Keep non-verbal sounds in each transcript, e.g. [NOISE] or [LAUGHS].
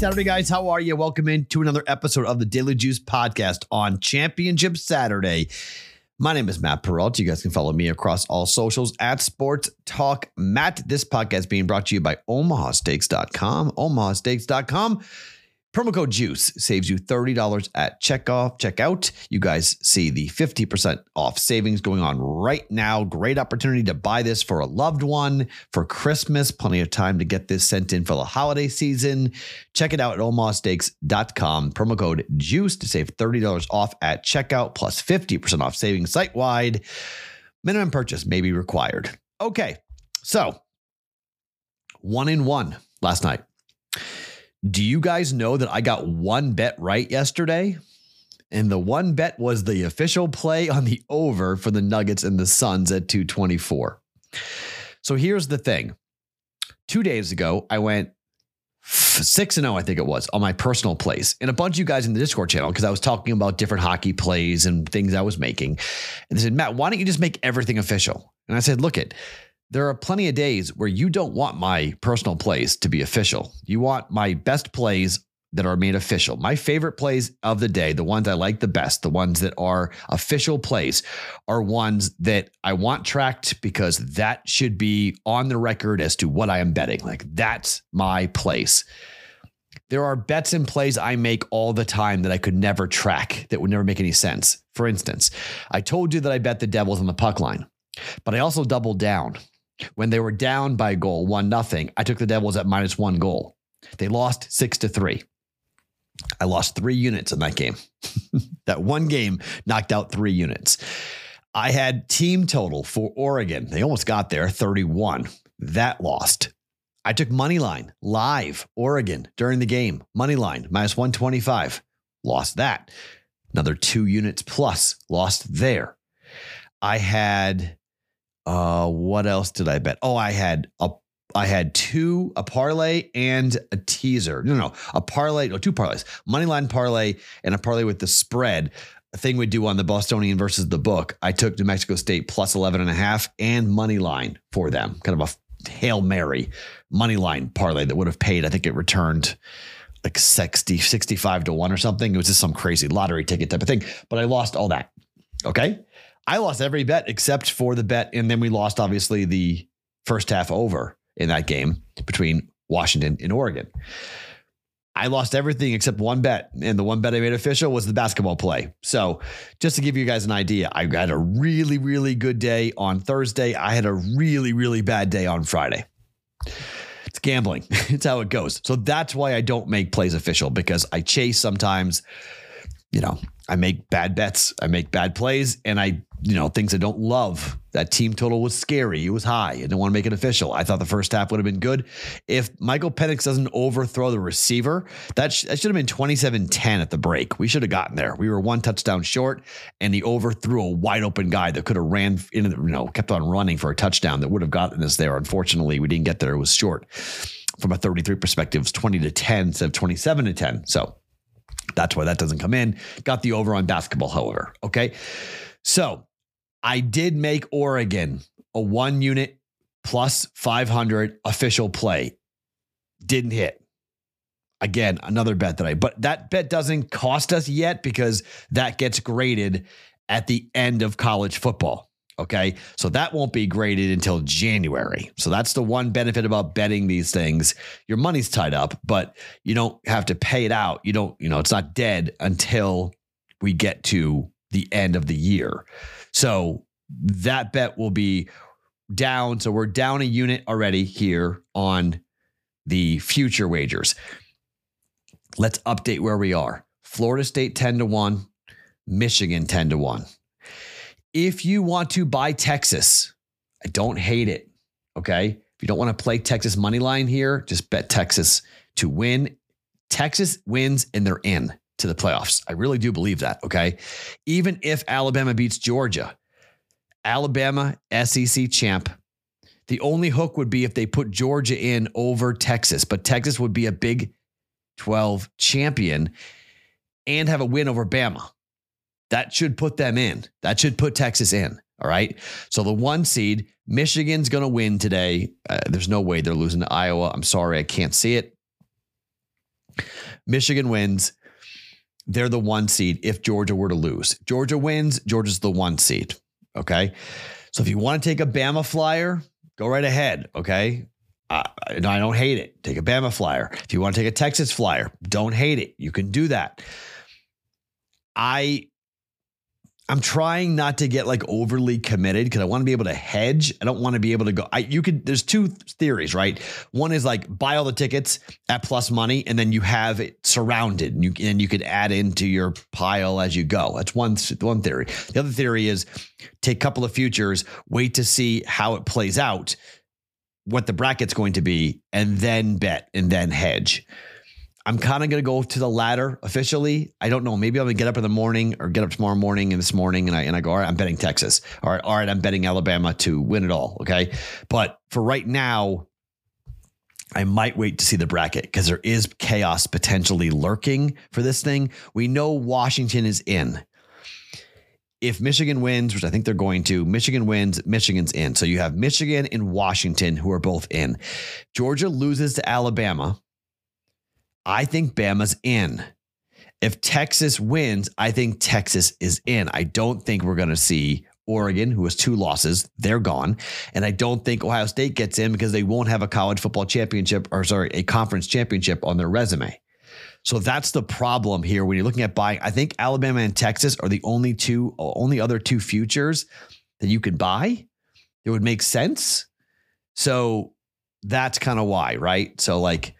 Saturday, guys. How are you? Welcome in to another episode of the Daily Juice podcast on Championship Saturday. My name is Matt Perrault. You guys can follow me across all socials at Sports Talk Matt. This podcast is being brought to you by OmahaSteaks.com. OmahaSteaks.com Promo code JUICE saves you $30 at checkoff, checkout. You guys see the 50% off savings going on right now. Great opportunity to buy this for a loved one for Christmas. Plenty of time to get this sent in for the holiday season. Check it out at omahasteaks.com. Promo code JUICE to save $30 off at checkout plus 50% off savings site wide. Minimum purchase may be required. Okay, so one in one last night. Do you guys know that I got one bet right yesterday? And the one bet was the official play on the over for the Nuggets and the Suns at 224. So here's the thing. Two days ago, I went 6 and 0, I think it was, on my personal plays. And a bunch of you guys in the Discord channel, because I was talking about different hockey plays and things I was making. And they said, Matt, why don't you just make everything official? And I said, look it there are plenty of days where you don't want my personal plays to be official. You want my best plays that are made official. My favorite plays of the day, the ones I like the best, the ones that are official plays, are ones that I want tracked because that should be on the record as to what I am betting. Like that's my place. There are bets and plays I make all the time that I could never track that would never make any sense. For instance, I told you that I bet the Devils on the puck line, but I also doubled down when they were down by goal, one nothing, I took the Devils at minus one goal. They lost six to three. I lost three units in that game. [LAUGHS] that one game knocked out three units. I had team total for Oregon. They almost got there, 31. That lost. I took money line live Oregon during the game. Money line minus 125. Lost that. Another two units plus lost there. I had uh, what else did I bet? Oh, I had a I had two a parlay and a teaser. No, no, a parlay, no, two parlays, money line parlay and a parlay with the spread. A thing we do on the Bostonian versus the book. I took New Mexico State plus 11 and a half and money line for them. Kind of a Hail Mary money line parlay that would have paid. I think it returned like 60, 65 to one or something. It was just some crazy lottery ticket type of thing. But I lost all that. Okay. I lost every bet except for the bet. And then we lost, obviously, the first half over in that game between Washington and Oregon. I lost everything except one bet. And the one bet I made official was the basketball play. So, just to give you guys an idea, I had a really, really good day on Thursday. I had a really, really bad day on Friday. It's gambling, [LAUGHS] it's how it goes. So, that's why I don't make plays official because I chase sometimes, you know, I make bad bets, I make bad plays, and I, you know, things I don't love. That team total was scary. It was high. I didn't want to make it official. I thought the first half would have been good. If Michael Penix doesn't overthrow the receiver, that, sh- that should have been 27 10 at the break. We should have gotten there. We were one touchdown short, and he overthrew a wide open guy that could have ran the, you know, kept on running for a touchdown that would have gotten us there. Unfortunately, we didn't get there. It was short. From a 33 perspective, it was 20 to 10 instead of 27 to 10. So, that's why that doesn't come in. Got the over on basketball, however. Okay. So I did make Oregon a one unit plus 500 official play. Didn't hit. Again, another bet that I, but that bet doesn't cost us yet because that gets graded at the end of college football. Okay. So that won't be graded until January. So that's the one benefit about betting these things. Your money's tied up, but you don't have to pay it out. You don't, you know, it's not dead until we get to the end of the year. So that bet will be down. So we're down a unit already here on the future wagers. Let's update where we are. Florida State 10 to 1, Michigan 10 to 1. If you want to buy Texas, I don't hate it. Okay. If you don't want to play Texas money line here, just bet Texas to win. Texas wins and they're in to the playoffs. I really do believe that. Okay. Even if Alabama beats Georgia, Alabama SEC champ. The only hook would be if they put Georgia in over Texas, but Texas would be a Big 12 champion and have a win over Bama. That should put them in. That should put Texas in. All right. So the one seed, Michigan's going to win today. Uh, there's no way they're losing to Iowa. I'm sorry, I can't see it. Michigan wins. They're the one seed if Georgia were to lose. Georgia wins, Georgia's the one seed. Okay. So if you want to take a Bama flyer, go right ahead. Okay. Uh, I don't hate it. Take a Bama flyer. If you want to take a Texas flyer, don't hate it. You can do that. I I'm trying not to get like overly committed because I want to be able to hedge. I don't want to be able to go. I you could there's two theories, right? One is like buy all the tickets at plus money and then you have it surrounded and you and you could add into your pile as you go. That's one one theory. The other theory is take a couple of futures, wait to see how it plays out, what the bracket's going to be, and then bet and then hedge. I'm kind of going to go to the latter officially. I don't know. Maybe I'm going to get up in the morning or get up tomorrow morning and this morning and I, and I go, all right, I'm betting Texas. All right, all right, I'm betting Alabama to win it all. Okay. But for right now, I might wait to see the bracket because there is chaos potentially lurking for this thing. We know Washington is in. If Michigan wins, which I think they're going to, Michigan wins, Michigan's in. So you have Michigan and Washington who are both in. Georgia loses to Alabama I think Bama's in. If Texas wins, I think Texas is in. I don't think we're going to see Oregon, who has two losses, they're gone. And I don't think Ohio State gets in because they won't have a college football championship or, sorry, a conference championship on their resume. So that's the problem here when you're looking at buying. I think Alabama and Texas are the only two, only other two futures that you can buy. It would make sense. So that's kind of why, right? So, like,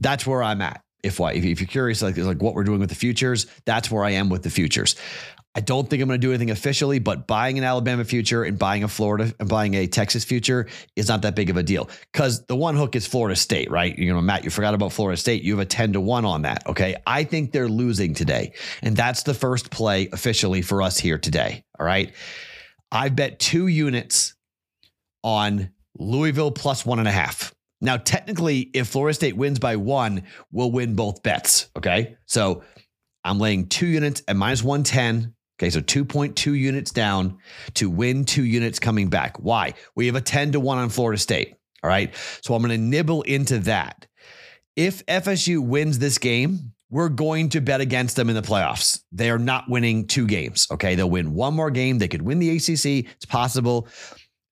that's where I'm at. If if, you're curious, like like what we're doing with the futures, that's where I am with the futures. I don't think I'm going to do anything officially, but buying an Alabama future and buying a Florida and buying a Texas future is not that big of a deal because the one hook is Florida State, right? You know, Matt, you forgot about Florida State. You have a 10 to 1 on that. Okay. I think they're losing today. And that's the first play officially for us here today. All right. I bet two units on Louisville plus one and a half. Now, technically, if Florida State wins by one, we'll win both bets. Okay. So I'm laying two units at minus 110. Okay. So 2.2 units down to win two units coming back. Why? We have a 10 to 1 on Florida State. All right. So I'm going to nibble into that. If FSU wins this game, we're going to bet against them in the playoffs. They are not winning two games. Okay. They'll win one more game. They could win the ACC. It's possible.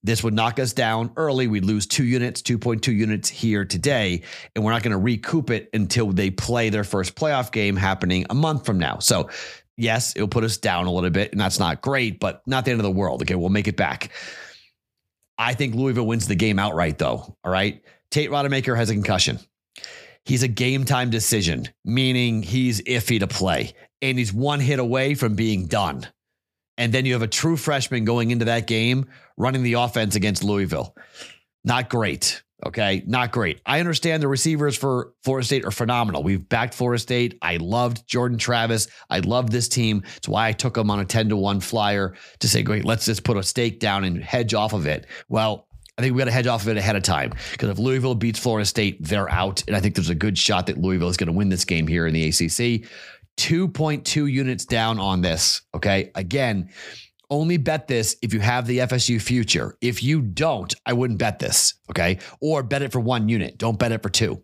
This would knock us down early. We'd lose two units, 2.2 units here today, and we're not going to recoup it until they play their first playoff game happening a month from now. So, yes, it'll put us down a little bit, and that's not great, but not the end of the world. Okay, we'll make it back. I think Louisville wins the game outright, though. All right. Tate Rodemaker has a concussion. He's a game time decision, meaning he's iffy to play, and he's one hit away from being done. And then you have a true freshman going into that game running the offense against Louisville. Not great. Okay. Not great. I understand the receivers for Florida State are phenomenal. We've backed Florida State. I loved Jordan Travis. I love this team. It's why I took them on a 10 to 1 flyer to say, great, let's just put a stake down and hedge off of it. Well, I think we got to hedge off of it ahead of time because if Louisville beats Florida State, they're out. And I think there's a good shot that Louisville is going to win this game here in the ACC. 2.2 units down on this. Okay. Again, only bet this if you have the FSU future. If you don't, I wouldn't bet this. Okay. Or bet it for one unit. Don't bet it for two.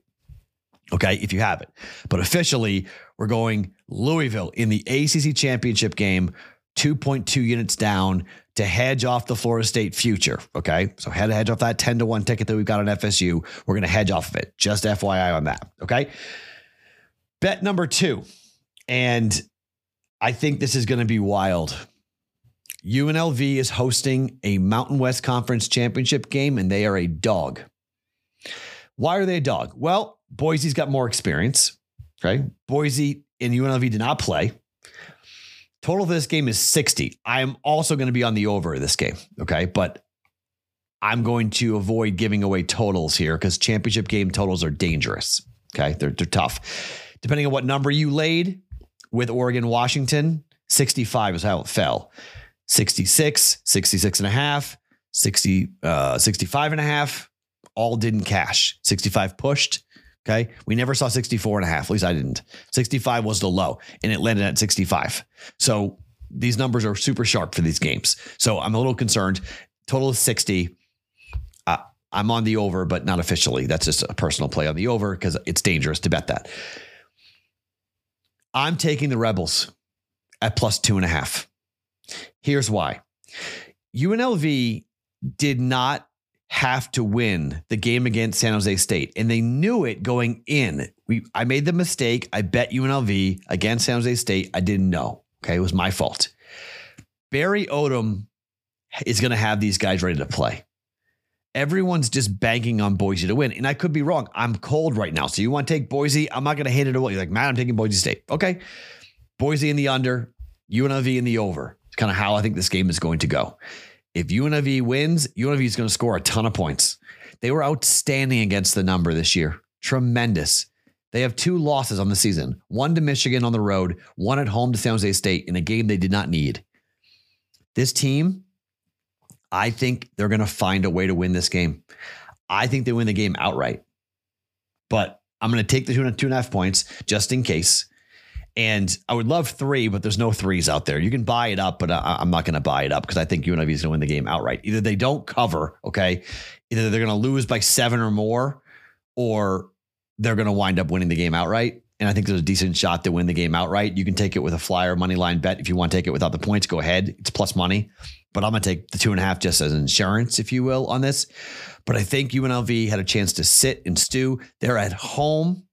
Okay. If you have it. But officially, we're going Louisville in the ACC championship game, 2.2 units down to hedge off the Florida State future. Okay. So head to hedge off that 10 to 1 ticket that we've got on FSU. We're going to hedge off of it. Just FYI on that. Okay. Bet number two. And I think this is going to be wild. UNLV is hosting a Mountain West Conference championship game, and they are a dog. Why are they a dog? Well, Boise's got more experience. Okay. Boise and UNLV did not play. Total of this game is 60. I am also going to be on the over of this game. Okay. But I'm going to avoid giving away totals here because championship game totals are dangerous. Okay. They're, they're tough. Depending on what number you laid, with Oregon, Washington, 65 is how it fell. 66, 66 and a half, 60, uh, 65 and a half, all didn't cash. 65 pushed. Okay. We never saw 64 and a half. At least I didn't. 65 was the low and it landed at 65. So these numbers are super sharp for these games. So I'm a little concerned. Total is 60. Uh, I'm on the over, but not officially. That's just a personal play on the over because it's dangerous to bet that. I'm taking the Rebels at plus two and a half. Here's why UNLV did not have to win the game against San Jose State, and they knew it going in. We, I made the mistake. I bet UNLV against San Jose State. I didn't know. Okay, it was my fault. Barry Odom is going to have these guys ready to play. Everyone's just banking on Boise to win. And I could be wrong. I'm cold right now. So you want to take Boise? I'm not going to hit it away. You're like, man, I'm taking Boise State. Okay. Boise in the under, UNLV in the over. It's kind of how I think this game is going to go. If UNLV wins, UNLV is going to score a ton of points. They were outstanding against the number this year. Tremendous. They have two losses on the season one to Michigan on the road, one at home to San Jose State in a game they did not need. This team I think they're going to find a way to win this game. I think they win the game outright, but I'm going to take the two and, two and a half points just in case. And I would love three, but there's no threes out there. You can buy it up, but I, am not going to buy it up because I think UNLV is going to win the game outright. Either they don't cover, okay, either they're going to lose by seven or more, or they're going to wind up winning the game outright. And I think there's a decent shot to win the game outright. You can take it with a flyer money line bet. If you want to take it without the points, go ahead. It's plus money but I'm going to take the two and a half just as an insurance, if you will, on this. But I think UNLV had a chance to sit and stew. They're at home,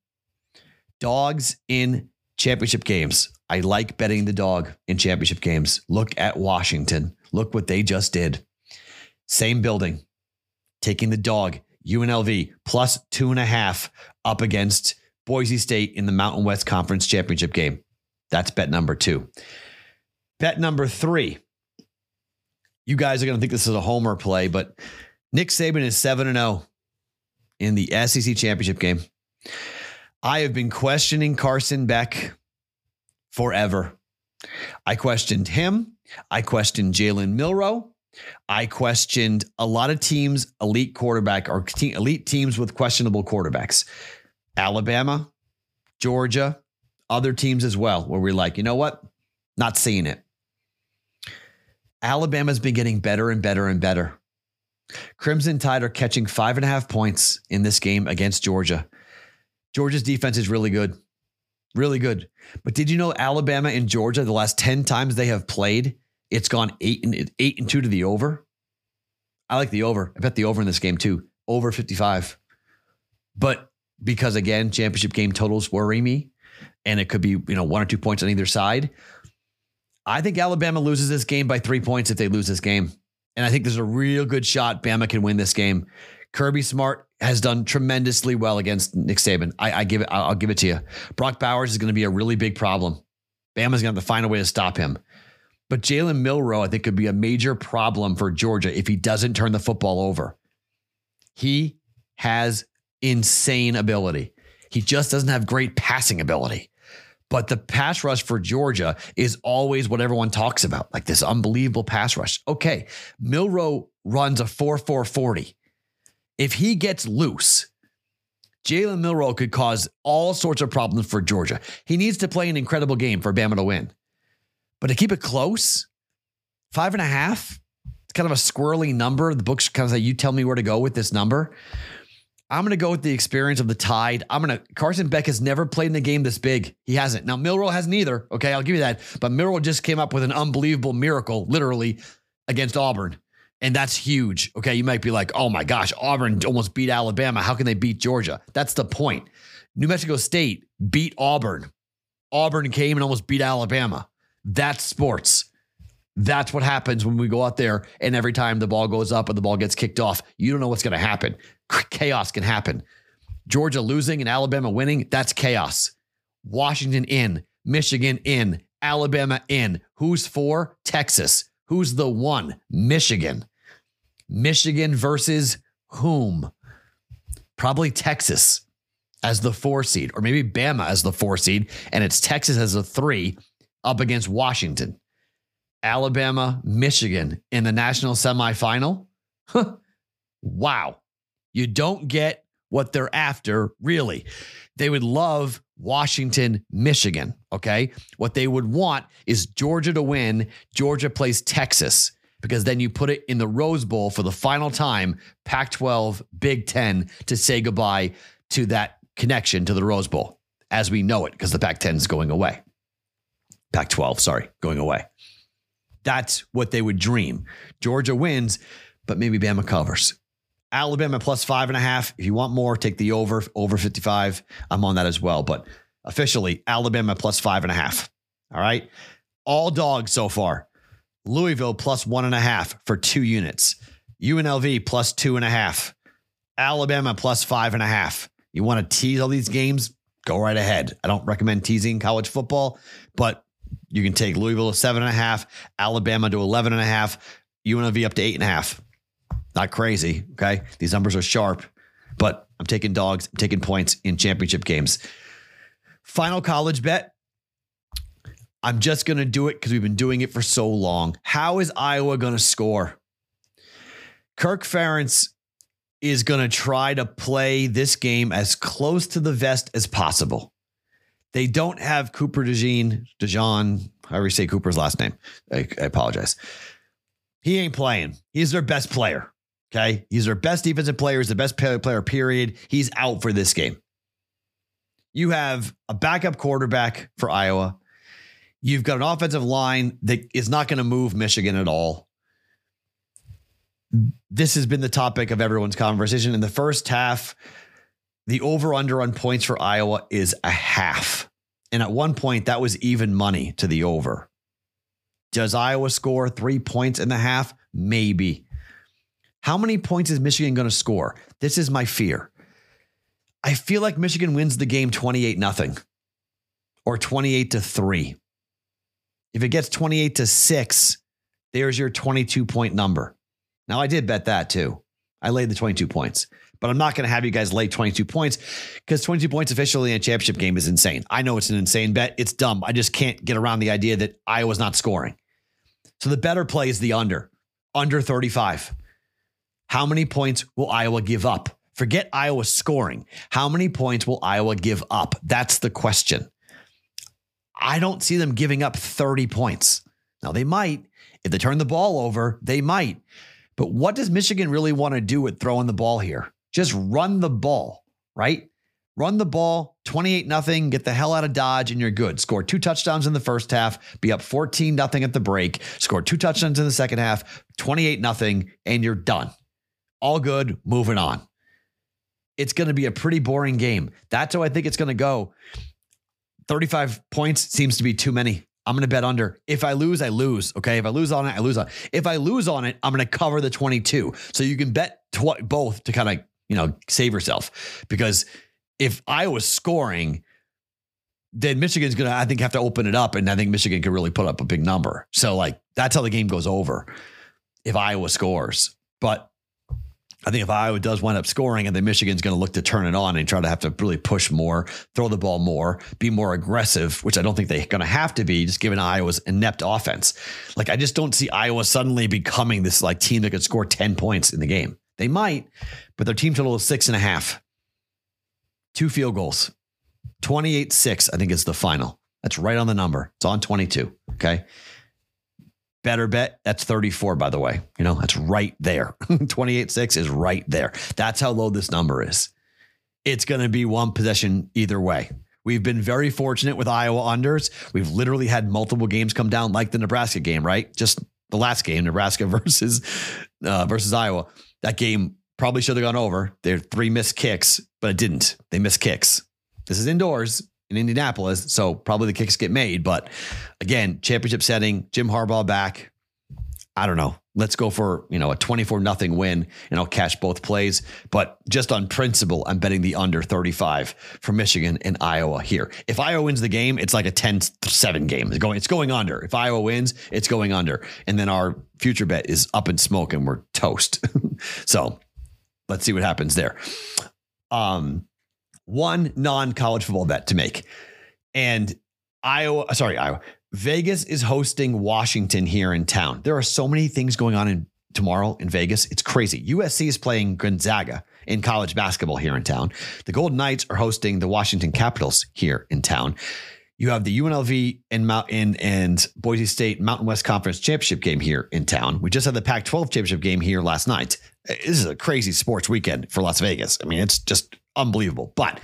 dogs in championship games. I like betting the dog in championship games. Look at Washington. Look what they just did. Same building, taking the dog, UNLV plus two and a half up against Boise State in the Mountain West Conference championship game. That's bet number two. Bet number three you guys are going to think this is a homer play, but Nick Saban is 7 0 in the SEC championship game. I have been questioning Carson Beck forever. I questioned him. I questioned Jalen Milroe. I questioned a lot of teams, elite quarterback or te- elite teams with questionable quarterbacks. Alabama, Georgia, other teams as well, where we're like, you know what? Not seeing it. Alabama's been getting better and better and better. Crimson Tide are catching five and a half points in this game against Georgia. Georgia's defense is really good. Really good. But did you know Alabama and Georgia, the last 10 times they have played, it's gone eight and eight and two to the over? I like the over. I bet the over in this game too. Over 55. But because again, championship game totals worry me. And it could be, you know, one or two points on either side. I think Alabama loses this game by three points if they lose this game. And I think there's a real good shot Bama can win this game. Kirby Smart has done tremendously well against Nick Saban. I, I give it, I'll give it to you. Brock Bowers is going to be a really big problem. Bama's going to have to find a way to stop him. But Jalen Milroe, I think, could be a major problem for Georgia if he doesn't turn the football over. He has insane ability. He just doesn't have great passing ability. But the pass rush for Georgia is always what everyone talks about, like this unbelievable pass rush. Okay, Milroe runs a 4 4 40. If he gets loose, Jalen Milroe could cause all sorts of problems for Georgia. He needs to play an incredible game for Bama to win. But to keep it close, five and a half, it's kind of a squirrely number. The book's kind of say, you tell me where to go with this number. I'm going to go with the experience of the Tide. I'm going to, Carson Beck has never played in a game this big. He hasn't. Now, Milroe hasn't either. Okay. I'll give you that. But Milroe just came up with an unbelievable miracle, literally, against Auburn. And that's huge. Okay. You might be like, oh my gosh, Auburn almost beat Alabama. How can they beat Georgia? That's the point. New Mexico State beat Auburn. Auburn came and almost beat Alabama. That's sports. That's what happens when we go out there and every time the ball goes up and the ball gets kicked off, you don't know what's going to happen. [LAUGHS] Chaos can happen. Georgia losing and Alabama winning, that's chaos. Washington in, Michigan in, Alabama in. Who's four? Texas. Who's the one? Michigan. Michigan versus whom? Probably Texas as the four seed, or maybe Bama as the four seed, and it's Texas as a three up against Washington. Alabama, Michigan in the national semifinal. [LAUGHS] wow. You don't get what they're after, really. They would love Washington, Michigan. Okay. What they would want is Georgia to win. Georgia plays Texas because then you put it in the Rose Bowl for the final time, Pac 12, Big 10, to say goodbye to that connection to the Rose Bowl as we know it because the Pac 10 is going away. Pac 12, sorry, going away. That's what they would dream. Georgia wins, but maybe Bama covers. Alabama plus five and a half. If you want more, take the over, over 55. I'm on that as well. But officially, Alabama plus five and a half. All right. All dogs so far. Louisville plus one and a half for two units. UNLV plus two and a half. Alabama plus five and a half. You want to tease all these games? Go right ahead. I don't recommend teasing college football, but you can take Louisville to seven and a half, Alabama to 11 and a half, UNLV up to eight and a half. Not crazy. Okay. These numbers are sharp, but I'm taking dogs, I'm taking points in championship games. Final college bet. I'm just going to do it because we've been doing it for so long. How is Iowa going to score? Kirk Ferentz is going to try to play this game as close to the vest as possible. They don't have Cooper DeJean, DeJean, however you say Cooper's last name. I, I apologize. He ain't playing. He's their best player. Okay. He's their best defensive player. He's the best player, period. He's out for this game. You have a backup quarterback for Iowa. You've got an offensive line that is not going to move Michigan at all. This has been the topic of everyone's conversation. In the first half, the over under on points for Iowa is a half. And at one point, that was even money to the over. Does Iowa score three points in the half? Maybe. How many points is Michigan going to score? This is my fear. I feel like Michigan wins the game 28 nothing or 28 to 3. If it gets 28 to 6, there's your 22 point number. Now I did bet that too. I laid the 22 points, but I'm not going to have you guys lay 22 points because 22 points officially in a championship game is insane. I know it's an insane bet. It's dumb. I just can't get around the idea that Iowa's not scoring. So the better play is the under, under 35. How many points will Iowa give up? Forget Iowa scoring. How many points will Iowa give up? That's the question. I don't see them giving up 30 points. Now, they might. If they turn the ball over, they might. But what does Michigan really want to do with throwing the ball here? Just run the ball, right? Run the ball, 28 nothing, get the hell out of Dodge, and you're good. Score two touchdowns in the first half, be up 14 nothing at the break, score two touchdowns in the second half, 28 nothing, and you're done all good, moving on. It's going to be a pretty boring game. That's how I think it's going to go. 35 points seems to be too many. I'm going to bet under. If I lose, I lose. Okay. If I lose on it, I lose on it. If I lose on it, I'm going to cover the 22. So you can bet tw- both to kind of, you know, save yourself. Because if Iowa's scoring, then Michigan's going to, I think, have to open it up. And I think Michigan could really put up a big number. So, like, that's how the game goes over if Iowa scores. But I think if Iowa does wind up scoring and then Michigan's going to look to turn it on and try to have to really push more, throw the ball more, be more aggressive, which I don't think they're going to have to be just given Iowa's inept offense. Like I just don't see Iowa suddenly becoming this like team that could score 10 points in the game. They might, but their team total is six and a half. Two field goals. 28 6, I think is the final. That's right on the number. It's on 22. Okay. Better bet, that's 34, by the way. You know, that's right there. [LAUGHS] 28 6 is right there. That's how low this number is. It's going to be one possession either way. We've been very fortunate with Iowa unders. We've literally had multiple games come down, like the Nebraska game, right? Just the last game, Nebraska [LAUGHS] versus uh, versus Iowa. That game probably should have gone over. There three missed kicks, but it didn't. They missed kicks. This is indoors in Indianapolis. So probably the kicks get made. But again, championship setting, Jim Harbaugh back. I don't know. Let's go for, you know, a 24 nothing win and I'll catch both plays. But just on principle, I'm betting the under 35 for Michigan and Iowa here. If Iowa wins the game, it's like a 10-7 game. It's going, it's going under. If Iowa wins, it's going under. And then our future bet is up in smoke and we're toast. [LAUGHS] so let's see what happens there. Um, one non-college football bet to make. And Iowa, sorry, Iowa. Vegas is hosting Washington here in town. There are so many things going on in tomorrow in Vegas. It's crazy. USC is playing Gonzaga in college basketball here in town. The Golden Knights are hosting the Washington Capitals here in town. You have the UNLV and Mountain and Boise State Mountain West Conference Championship game here in town. We just had the Pac-12 championship game here last night. This is a crazy sports weekend for Las Vegas. I mean, it's just unbelievable. But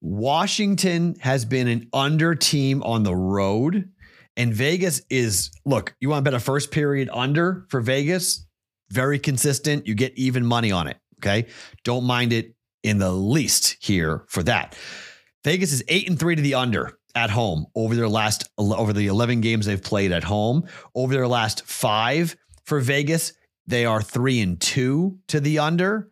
Washington has been an under team on the road. And Vegas is, look, you want to bet a first period under for Vegas? Very consistent. You get even money on it. Okay. Don't mind it in the least here for that. Vegas is eight and three to the under at home over their last over the 11 games they've played at home over their last five for vegas they are three and two to the under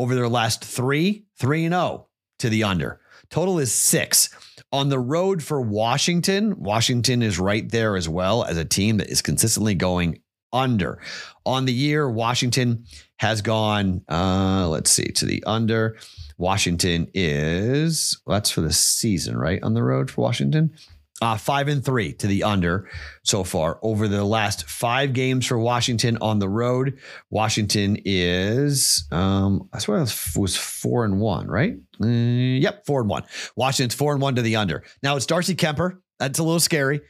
over their last three three and oh to the under total is six on the road for washington washington is right there as well as a team that is consistently going under on the year washington has gone uh let's see to the under Washington is well, that's for the season, right? On the road for Washington. Uh, five and three to the under so far over the last five games for Washington on the road. Washington is, um, I swear it was four and one, right? Uh, yep, four and one. Washington's four and one to the under. Now it's Darcy Kuemper. That's a little scary,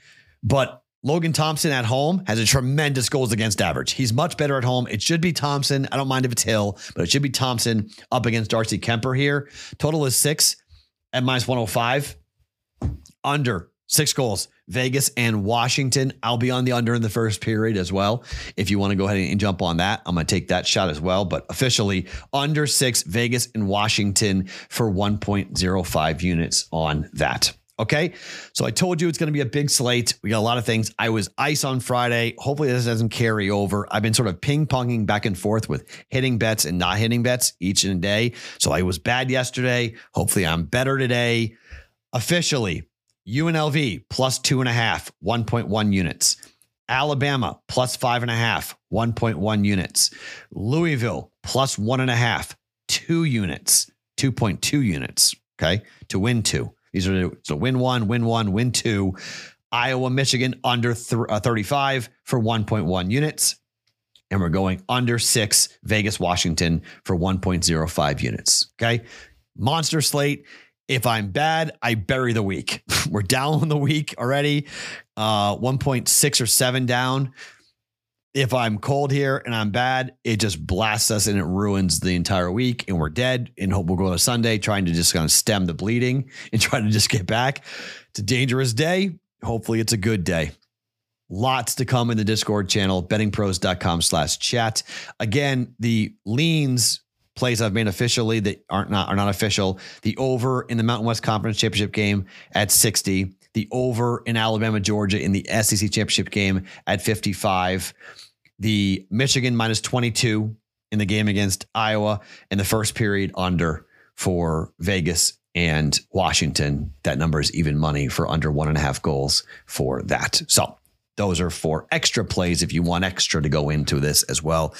but Logan Thompson at home has a tremendous goals against average. He's much better at home. It should be Thompson. I don't mind if it's Hill, but it should be Thompson up against Darcy Kuemper here. Total is six at minus 105. Under six goals. Vegas and Washington. I'll be on the under in the first period as well. If you want to go ahead and jump on that, I'm going to take that shot as well. But officially, under six, Vegas and Washington for 1.05 units on that. Okay. So I told you it's going to be a big slate. We got a lot of things. I was ice on Friday. Hopefully, this doesn't carry over. I've been sort of ping ponging back and forth with hitting bets and not hitting bets each and a day. So I was bad yesterday. Hopefully, I'm better today. Officially, UNLV plus two and a half, 1.1 units. Alabama plus five and a half, 1.1 units. Louisville plus one and a half, two units, 2.2 units. Okay. To win two. These are so win one, win one, win two. Iowa, Michigan under th- uh, 35 for 1.1 units. And we're going under six, Vegas, Washington for 1.05 units. Okay. Monster slate. If I'm bad, I bury the week. [LAUGHS] we're down on the week already, uh, 1.6 or seven down if I'm cold here and I'm bad, it just blasts us and it ruins the entire week and we're dead. And hope we'll go to Sunday trying to just kind of stem the bleeding [LAUGHS] and try to just get back. It's a dangerous day. Hopefully it's a good day. Lots to come in the Discord channel, bettingpros.com slash chat. Again, the leans plays I've made officially that aren't not are not official. The over in the Mountain West Conference Championship game at 60 the over in Alabama, Georgia in the SEC championship game at 55, the Michigan minus 22 in the game against Iowa in the first period under for Vegas and Washington. That number is even money for under one and a half goals for that. So those are for extra plays if you want extra to go into this as well.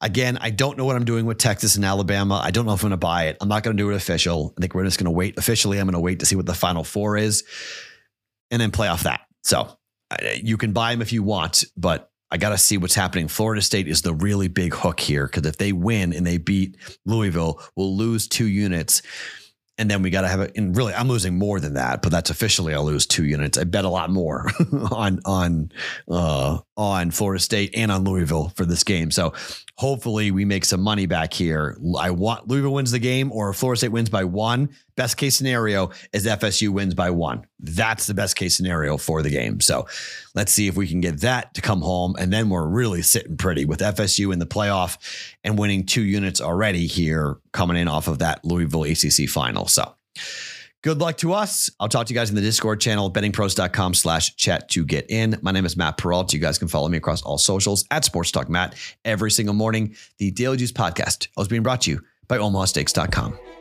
Again, I don't know what I'm doing with Texas and Alabama. I don't know if I'm going to buy it. I'm not going to do it official. I think we're just going to wait. Officially, I'm going to wait to see what the final four is and then play off that. So uh, you can buy them if you want, but I got to see what's happening. Florida State is the really big hook here because if they win and they beat Louisville, we'll lose two units and then we got to have it. And really, I'm losing more than that, but that's officially I'll lose two units. I bet a lot more [LAUGHS] on on uh, on Florida State and on Louisville for this game. So hopefully we make some money back here. I want Louisville wins the game or Florida State wins by one. Best case scenario is FSU wins by one. That's the best case scenario for the game. So let's see if we can get that to come home. And then we're really sitting pretty with FSU in the playoff and winning two units already here coming in off of that Louisville ACC final. So good luck to us. I'll talk to you guys in the Discord channel, bettingpros.com slash chat to get in. My name is Matt Perrault. You guys can follow me across all socials at Sports Talk Matt every single morning. The Daily Juice podcast is being brought to you by OmahaSteaks.com.